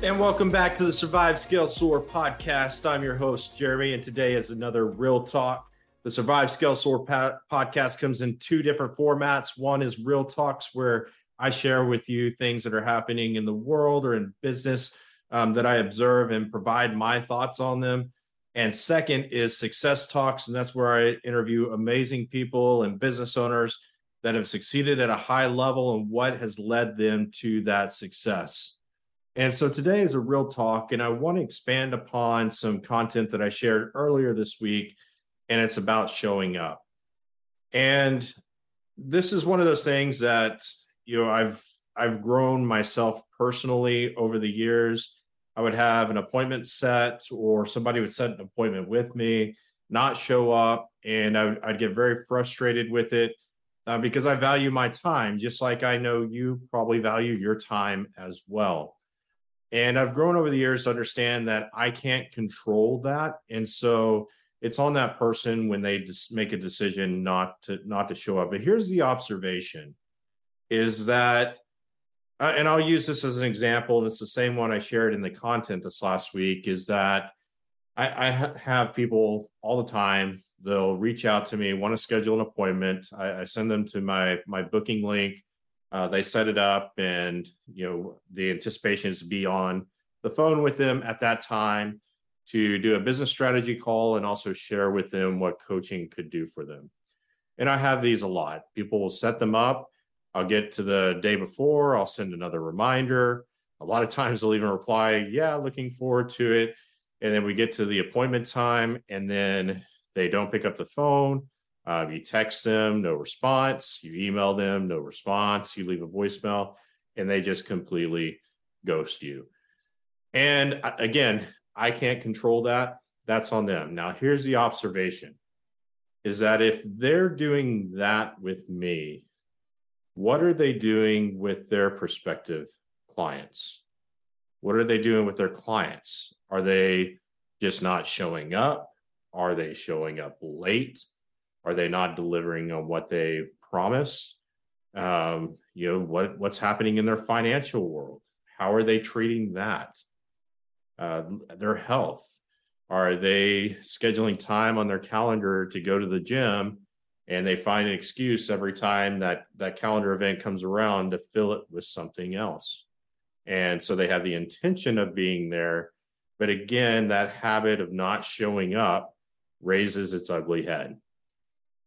And welcome back to the Survive Scale Soar podcast. I'm your host, Jeremy, and today is another Real Talk. The Survive Scale Soar pa- podcast comes in two different formats. One is Real Talks, where I share with you things that are happening in the world or in business um, that I observe and provide my thoughts on them. And second is Success Talks, and that's where I interview amazing people and business owners that have succeeded at a high level and what has led them to that success. And so today is a real talk, and I want to expand upon some content that I shared earlier this week, and it's about showing up. And this is one of those things that you know I've I've grown myself personally over the years. I would have an appointment set, or somebody would set an appointment with me, not show up, and I would, I'd get very frustrated with it uh, because I value my time, just like I know you probably value your time as well. And I've grown over the years to understand that I can't control that. And so it's on that person when they just make a decision not to not to show up. But here's the observation is that uh, and I'll use this as an example, and it's the same one I shared in the content this last week, is that I, I ha- have people all the time. They'll reach out to me, want to schedule an appointment. I, I send them to my my booking link uh, they set it up, and you know the anticipation is to be on the phone with them at that time to do a business strategy call and also share with them what coaching could do for them. And I have these a lot. People will set them up. I'll get to the day before, I'll send another reminder. A lot of times they'll even reply, Yeah, looking forward to it. And then we get to the appointment time, and then they don't pick up the phone. Uh, you text them, no response. You email them, no response. You leave a voicemail, and they just completely ghost you. And uh, again, I can't control that. That's on them. Now, here's the observation is that if they're doing that with me, what are they doing with their prospective clients? What are they doing with their clients? Are they just not showing up? Are they showing up late? Are they not delivering on what they promise? Um, you know what what's happening in their financial world? How are they treating that? Uh, their health. Are they scheduling time on their calendar to go to the gym and they find an excuse every time that that calendar event comes around to fill it with something else? And so they have the intention of being there, but again, that habit of not showing up raises its ugly head.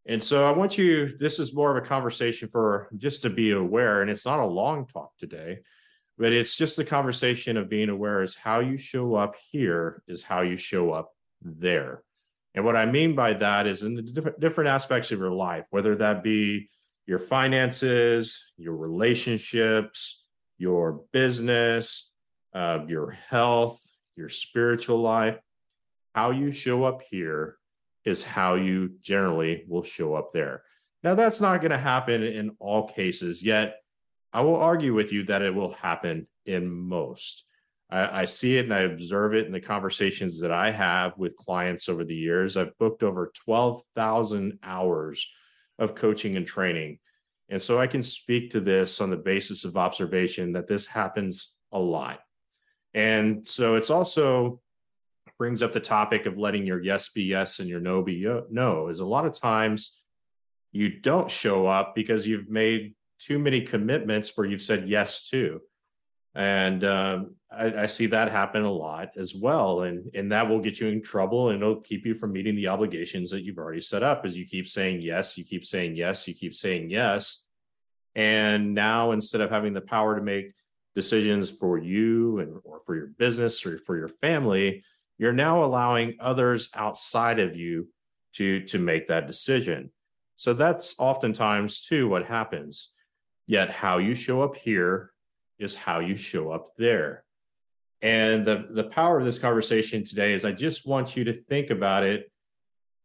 And so I want you, this is more of a conversation for just to be aware. And it's not a long talk today, but it's just the conversation of being aware is how you show up here is how you show up there. And what I mean by that is in the different, different aspects of your life, whether that be your finances, your relationships, your business, uh, your health, your spiritual life, how you show up here is how you generally will show up there. Now, that's not going to happen in all cases, yet I will argue with you that it will happen in most. I, I, see it and I observe it in the conversations that I have with clients over the years. I've booked over 12,000 hours of coaching and training. And so I can speak to this on the basis of observation that this happens a lot. And so it's also brings up the topic of letting your yes be yes and your no be no is a lot of times you don't show up because you've made too many commitments where you've said yes to. And um, I, I, see that happen a lot as well. And and that will get you in trouble and it'll keep you from meeting the obligations that you've already set up as you keep saying yes you keep saying yes you keep saying yes. And now instead of having the power to make decisions for you and or for your business or for your family you're now allowing others outside of you to to make that decision so that's oftentimes too what happens yet how you show up here is how you show up there And the, the power of this conversation today is I just want you to think about it.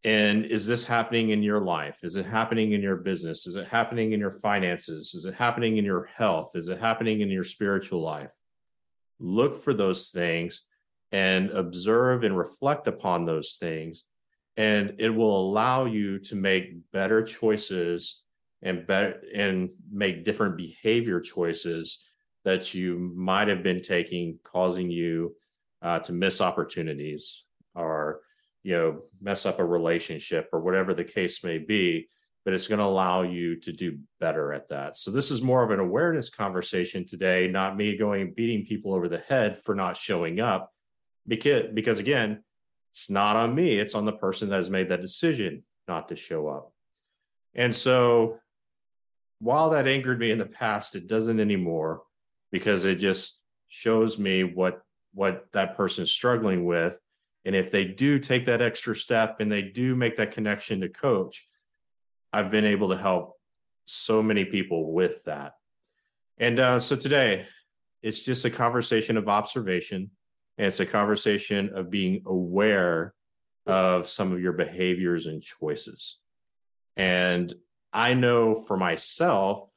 And is this happening in your life? Is it happening in your business? Is it happening in your finances? Is it happening in your health? Is it happening in your spiritual life? Look for those things and observe and reflect upon those things. And it will allow you to make better choices and better and make different behavior choices that you might have been taking, causing you uh, to miss opportunities or you know mess up a relationship or whatever the case may be but it's going to allow you to do better at that so this is more of an awareness conversation today not me going beating people over the head for not showing up because because again it's not on me. It's on the person that has made that decision not to show up. And so while that angered me in the past it doesn't anymore because it just shows me what what that person is struggling with. And if they do take that extra step and they do make that connection to coach i've been able to help so many people with that. And uh, so today it's just a conversation of observation and it's a conversation of being aware of some of your behaviors and choices and i know for myself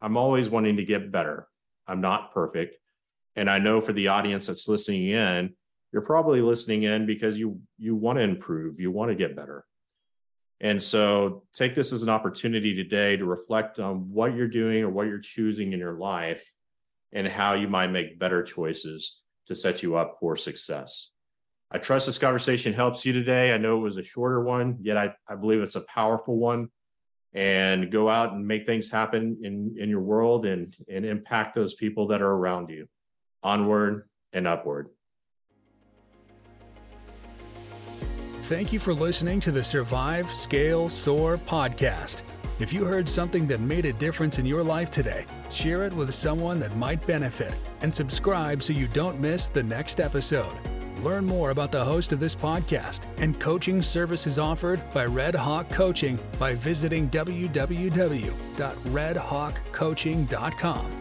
i'm always wanting to get better I'm not perfect. And I know for the audience that's listening in, you're probably listening in because you you want to improve, you want to get better. And so take this as an opportunity today to reflect on what you're doing or what you're choosing in your life and how you might make better choices to set you up for success. I trust this conversation helps you today. I know it was a shorter one, yet I, I believe it's a powerful one and go out and make things happen in in your world and and impact those people that are around you onward and upward thank you for listening to the survive scale soar podcast if you heard something that made a difference in your life today share it with someone that might benefit and subscribe so you don't miss the next episode Learn more about the host of this podcast and coaching services offered by Red Hawk Coaching by visiting www.redhawkcoaching.com.